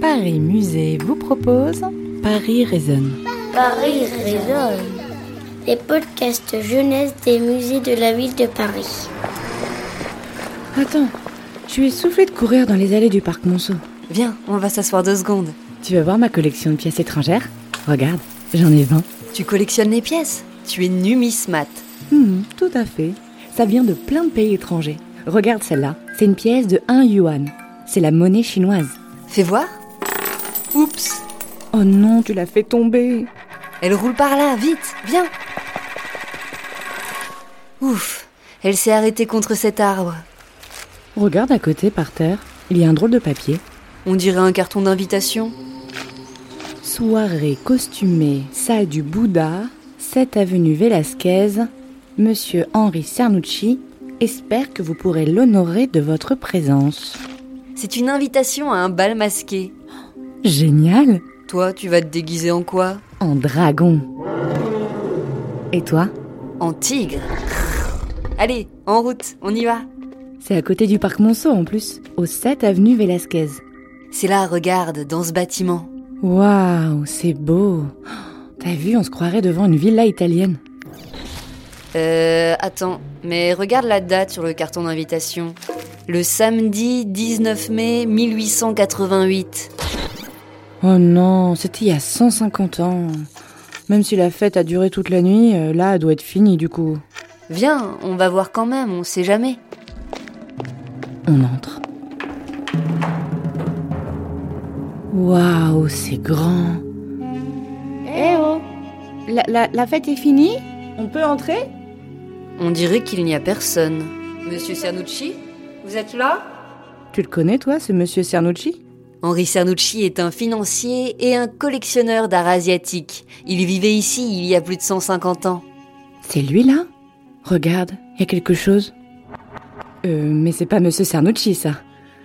Paris Musée vous propose Paris résonne. Paris résonne. Les podcasts jeunesse des musées de la ville de Paris. Attends, je es soufflé de courir dans les allées du parc Monceau. Viens, on va s'asseoir deux secondes. Tu veux voir ma collection de pièces étrangères Regarde, j'en ai 20. Tu collectionnes les pièces Tu es numismate. Hmm, tout à fait. Ça vient de plein de pays étrangers. Regarde celle-là, c'est une pièce de 1 yuan. C'est la monnaie chinoise. Fais voir. Oups Oh non, tu l'as fait tomber. Elle roule par là, vite, viens Ouf Elle s'est arrêtée contre cet arbre. Regarde à côté, par terre, il y a un drôle de papier. On dirait un carton d'invitation. Soirée costumée, salle du Bouddha, 7 avenue Velasquez. Monsieur Henri Cernucci espère que vous pourrez l'honorer de votre présence. C'est une invitation à un bal masqué. Génial Toi, tu vas te déguiser en quoi? En dragon. Et toi? En tigre. Allez, en route, on y va. C'est à côté du parc Monceau en plus, au 7 avenue Velasquez. C'est là, regarde, dans ce bâtiment. Waouh, c'est beau. T'as vu, on se croirait devant une villa italienne. Euh, attends, mais regarde la date sur le carton d'invitation. Le samedi 19 mai 1888. Oh non, c'était il y a 150 ans. Même si la fête a duré toute la nuit, euh, là, elle doit être finie du coup. Viens, on va voir quand même, on sait jamais. On entre. Waouh, c'est grand. Eh oh la, la- la fête est finie On peut entrer? On dirait qu'il n'y a personne. Monsieur Cernucci, vous êtes là? Tu le connais, toi, ce monsieur Cernucci? Henri Cernucci est un financier et un collectionneur d'art asiatique. Il vivait ici il y a plus de 150 ans. C'est lui là? Regarde, il y a quelque chose. Euh, mais c'est pas monsieur Cernucci, ça.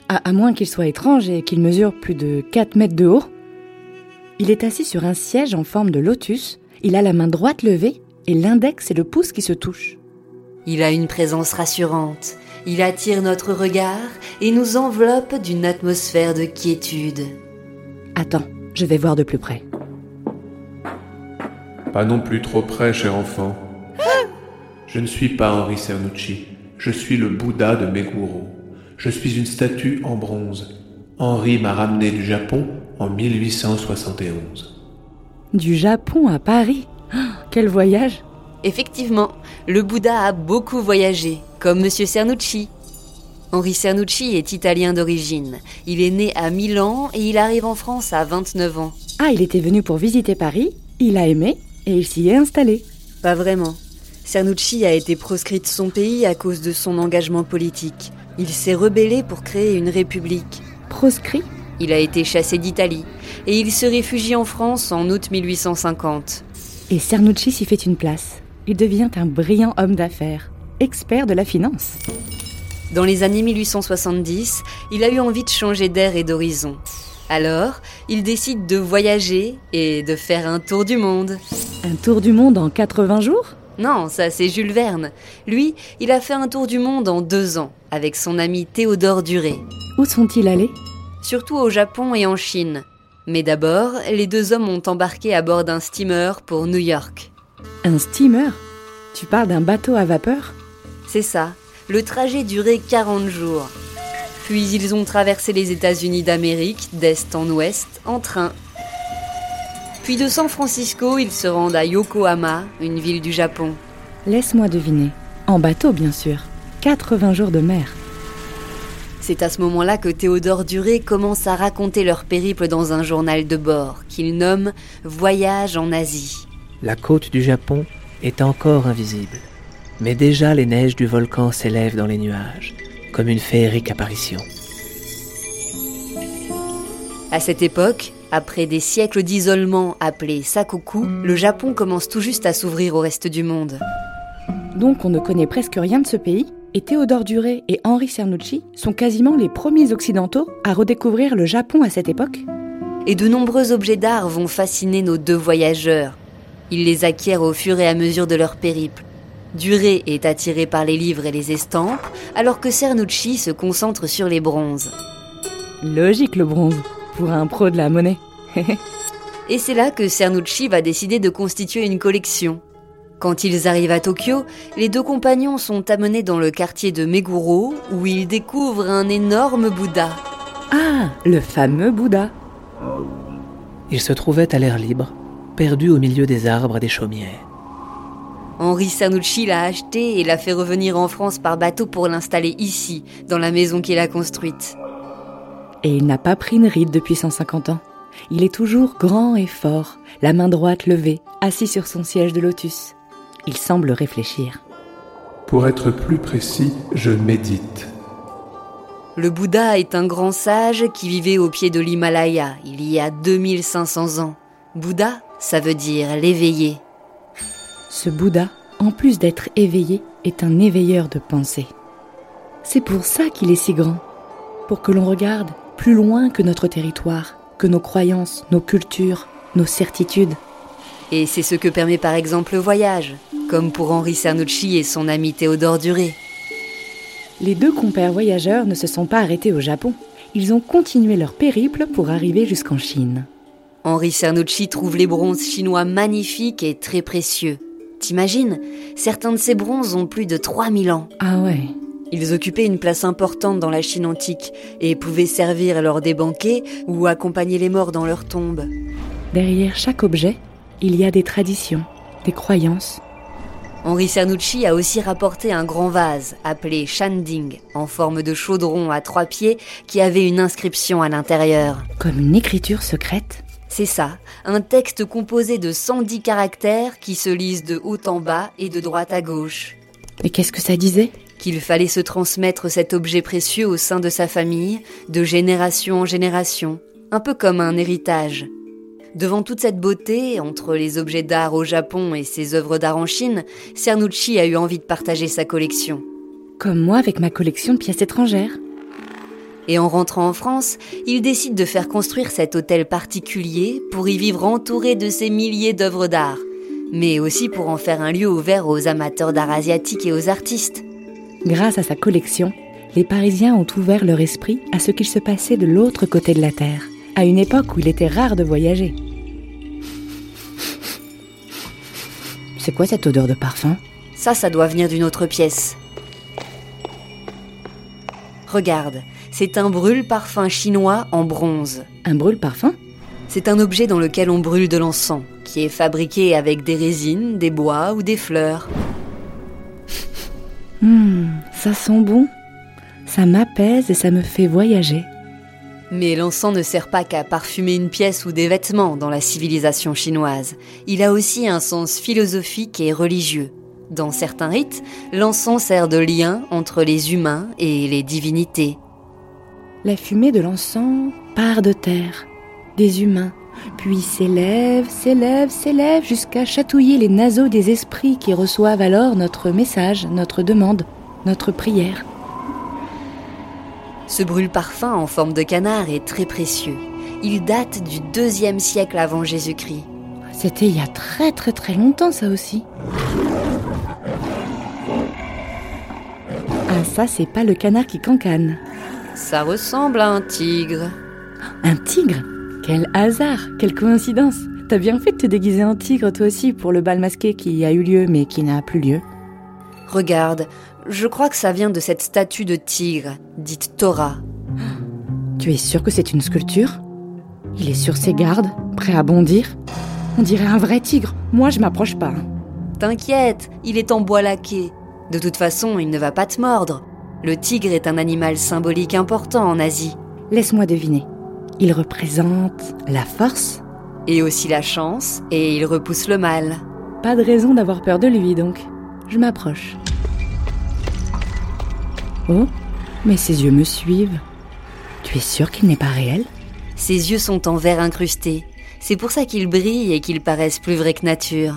À, à moins qu'il soit étrange et qu'il mesure plus de 4 mètres de haut. Il est assis sur un siège en forme de lotus. Il a la main droite levée et l'index et le pouce qui se touchent. Il a une présence rassurante. Il attire notre regard et nous enveloppe d'une atmosphère de quiétude. Attends, je vais voir de plus près. Pas non plus trop près, cher enfant. Je ne suis pas Henri Cernucci. Je suis le Bouddha de Meguro. Je suis une statue en bronze. Henri m'a ramené du Japon en 1871. Du Japon à Paris Ah, Quel voyage Effectivement, le Bouddha a beaucoup voyagé, comme Monsieur Cernucci. Henri Cernucci est italien d'origine. Il est né à Milan et il arrive en France à 29 ans. Ah, il était venu pour visiter Paris, il a aimé et il s'y est installé. Pas vraiment. Cernucci a été proscrit de son pays à cause de son engagement politique. Il s'est rebellé pour créer une république. Proscrit? Il a été chassé d'Italie et il se réfugie en France en août 1850. Et Cernucci s'y fait une place. Il devient un brillant homme d'affaires, expert de la finance. Dans les années 1870, il a eu envie de changer d'air et d'horizon. Alors, il décide de voyager et de faire un tour du monde. Un tour du monde en 80 jours? Non, ça c'est Jules Verne. Lui, il a fait un tour du monde en deux ans avec son ami Théodore Duré, Où sont-ils allés? Surtout au Japon et en Chine. Mais d'abord, les deux hommes ont embarqué à bord d'un steamer pour New York. Un steamer? Tu parles d'un bateau à vapeur? C'est ça. Le trajet durait 40 jours. Puis ils ont traversé les États-Unis d'Amérique d'est en ouest en train. Puis de San Francisco, ils se rendent à Yokohama, une ville du Japon. Laisse-moi deviner. En bateau, bien sûr. 80 jours de mer. C'est à ce moment-là que Théodore Duré commence à raconter leur périple dans un journal de bord qu'il nomme Voyage en Asie. La côte du Japon est encore invisible, mais déjà les neiges du volcan s'élèvent dans les nuages, comme une féerique apparition. À cette époque, après des siècles d'isolement appelés sakoku, le Japon commence tout juste à s'ouvrir au reste du monde. Donc on ne connaît presque rien de ce pays, et Théodore Duré et Henri Cernucci sont quasiment les premiers occidentaux à redécouvrir le Japon à cette époque. Et de nombreux objets d'art vont fasciner nos deux voyageurs. Ils les acquièrent au fur et à mesure de leur périple. Duré est attiré par les livres et les estampes, alors que Cernucci se concentre sur les bronzes. Logique le bronze. pour un pro de la monnaie. Et c'est là que Cernucci va décider de constituer une collection. Quand ils arrivent à Tokyo, les deux compagnons sont amenés dans le quartier de Meguro où ils découvrent un énorme Bouddha. Ah, le fameux Bouddha. Il se trouvait à l'air libre, perdu au milieu des arbres et des chaumières. Henri Cernucci l'a acheté et l'a fait revenir en France par bateau pour l'installer ici, dans la maison qu'il a construite. Et il n'a pas pris une ride depuis 150 ans. Il est toujours grand et fort, la main droite levée, assis sur son siège de lotus. Il semble réfléchir. Pour être plus précis, je médite. Le Bouddha est un grand sage qui vivait au pied de l'Himalaya il y a 2500 ans. Bouddha, ça veut dire l'éveillé. Ce Bouddha, en plus d'être éveillé, est un éveilleur de pensée. C'est pour ça qu'il est si grand, pour que l'on regarde plus loin que notre territoire, que nos croyances, nos cultures, nos certitudes. Et c'est ce que permet par exemple le voyage, comme pour Henri Cernucci et son ami Théodore Duré. Les deux compères voyageurs ne se sont pas arrêtés au Japon. Ils ont continué leur périple pour arriver jusqu'en Chine. Henri Cernucci trouve les bronzes chinois magnifiques et très précieux. T'imagines Certains de ces bronzes ont plus de 3000 ans. Ah ouais. Ils occupaient une place importante dans la Chine antique et pouvaient servir lors des banquets ou accompagner les morts dans leurs tombes. Derrière chaque objet, il y a des traditions, des croyances. Henri Cernucci a aussi rapporté un grand vase appelé Shanding, en forme de chaudron à trois pieds qui avait une inscription à l'intérieur. Comme une écriture secrète C'est ça, un texte composé de 110 caractères qui se lisent de haut en bas et de droite à gauche. Et qu'est-ce que ça disait? Qu'il fallait se transmettre cet objet précieux au sein de sa famille, de génération en génération, un peu comme un héritage. Devant toute cette beauté, entre les objets d'art au Japon et ses œuvres d'art en Chine, Cernucci a eu envie de partager sa collection. Comme moi avec ma collection de pièces étrangères. Et en rentrant en France, il décide de faire construire cet hôtel particulier pour y vivre entouré de ses milliers d'œuvres d'art, mais aussi pour en faire un lieu ouvert aux amateurs d'art asiatique et aux artistes. Grâce à sa collection, les Parisiens ont ouvert leur esprit à ce qu'il se passait de l'autre côté de la Terre, à une époque où il était rare de voyager. C'est quoi cette odeur de parfum? Ça, ça doit venir d'une autre pièce. Regarde, c'est un brûle-parfum chinois en bronze. Un brûle-parfum C'est un objet dans lequel on brûle de l'encens, qui est fabriqué avec des résines, des bois ou des fleurs. Hum, ça sent bon. Ça m'apaise et ça me fait voyager. Mais l'encens ne sert pas qu'à parfumer une pièce ou des vêtements dans la civilisation chinoise. Il a aussi un sens philosophique et religieux. Dans certains rites, l'encens sert de lien entre les humains et les divinités. La fumée de l'encens part de terre, des humains, puis s'élève, s'élève, s'élève jusqu'à chatouiller les naseaux des esprits qui reçoivent alors notre message, notre demande, notre prière. Ce brûle-parfum en forme de canard est très précieux. Il date du deuxième siècle avant Jésus-Christ. C'était il y a très très très longtemps ça aussi. Ah ça c'est pas le canard qui cancane. Ça ressemble à un tigre. Un tigre? Quel hasard, quelle coïncidence T'as bien fait de te déguiser en tigre toi aussi pour le bal masqué qui a eu lieu mais qui n'a plus lieu. Regarde, je crois que ça vient de cette statue de tigre, dite Torah. Tu es sûr que c'est une sculpture? Il est sur ses gardes, prêt à bondir? On dirait un vrai tigre. Moi, je m'approche pas. T'inquiète, il est en bois laqué. De toute façon, il ne va pas te mordre. Le tigre est un animal symbolique important en Asie. Laisse-moi deviner. Il représente la force Et aussi la chance, et il repousse le mal. Pas de raison d'avoir peur de lui donc. Je m'approche. Oh, mais ses yeux me suivent. Tu es sûr qu'il n'est pas réel? Ses yeux sont en verre incrusté. C'est pour ça qu'ils brillent et qu'ils paraissent plus vrais que nature.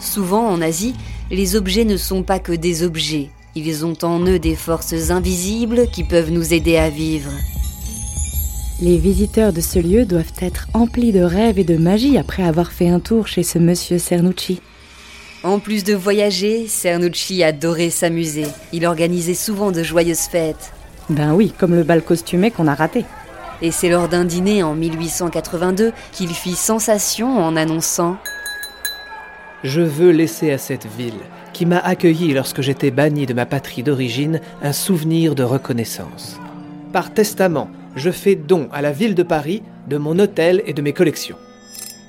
Souvent en Asie, les objets ne sont pas que des objets. Ils ont en eux des forces invisibles qui peuvent nous aider à vivre. Les visiteurs de ce lieu doivent être emplis de rêves et de magie après avoir fait un tour chez ce monsieur Cernucci. En plus de voyager, Cernucci adorait s'amuser. Il organisait souvent de joyeuses fêtes. Ben oui, comme le bal costumé qu'on a raté. Et c'est lors d'un dîner en 1882 qu'il fit sensation en annonçant ⁇ Je veux laisser à cette ville, qui m'a accueilli lorsque j'étais banni de ma patrie d'origine, un souvenir de reconnaissance. Par testament, je fais don à la ville de Paris de mon hôtel et de mes collections.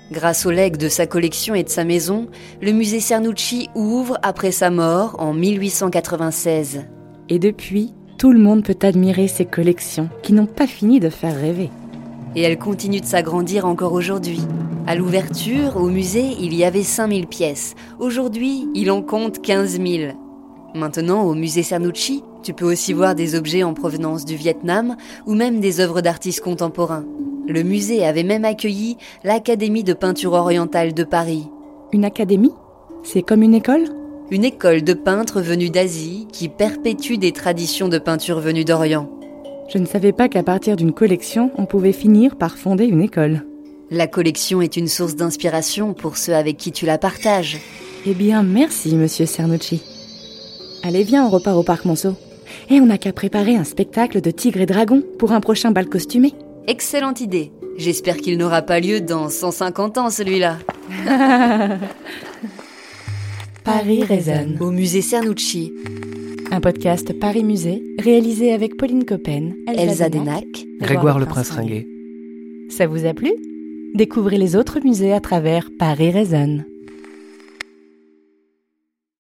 Grâce aux legs de sa collection et de sa maison, le musée Cernucci ouvre après sa mort en 1896. Et depuis, tout le monde peut admirer ses collections qui n'ont pas fini de faire rêver. Et elle continue de s'agrandir encore aujourd'hui. À l'ouverture, au musée, il y avait 5000 pièces. Aujourd'hui, il en compte 15 000. Maintenant, au musée Cernucci, tu peux aussi voir des objets en provenance du Vietnam ou même des œuvres d'artistes contemporains. Le musée avait même accueilli l'Académie de peinture orientale de Paris. Une académie? C'est comme une école? Une école de peintres venus d'Asie qui perpétue des traditions de peinture venues d'Orient. Je ne savais pas qu'à partir d'une collection, on pouvait finir par fonder une école. La collection est une source d'inspiration pour ceux avec qui tu la partages. Eh bien, merci, monsieur Cernucci. Allez, viens, on repart au parc Monceau. Et on n'a qu'à préparer un spectacle de tigres et dragons pour un prochain bal costumé. Excellente idée. J'espère qu'il n'aura pas lieu dans 150 ans, celui-là. Paris résonne. Au musée Cernucci, Un podcast Paris Musée, réalisé avec Pauline Coppen, Elsa Denac, Grégoire le Prince Ringuet. Ça vous a plu? Découvrez les autres musées à travers Paris résonne.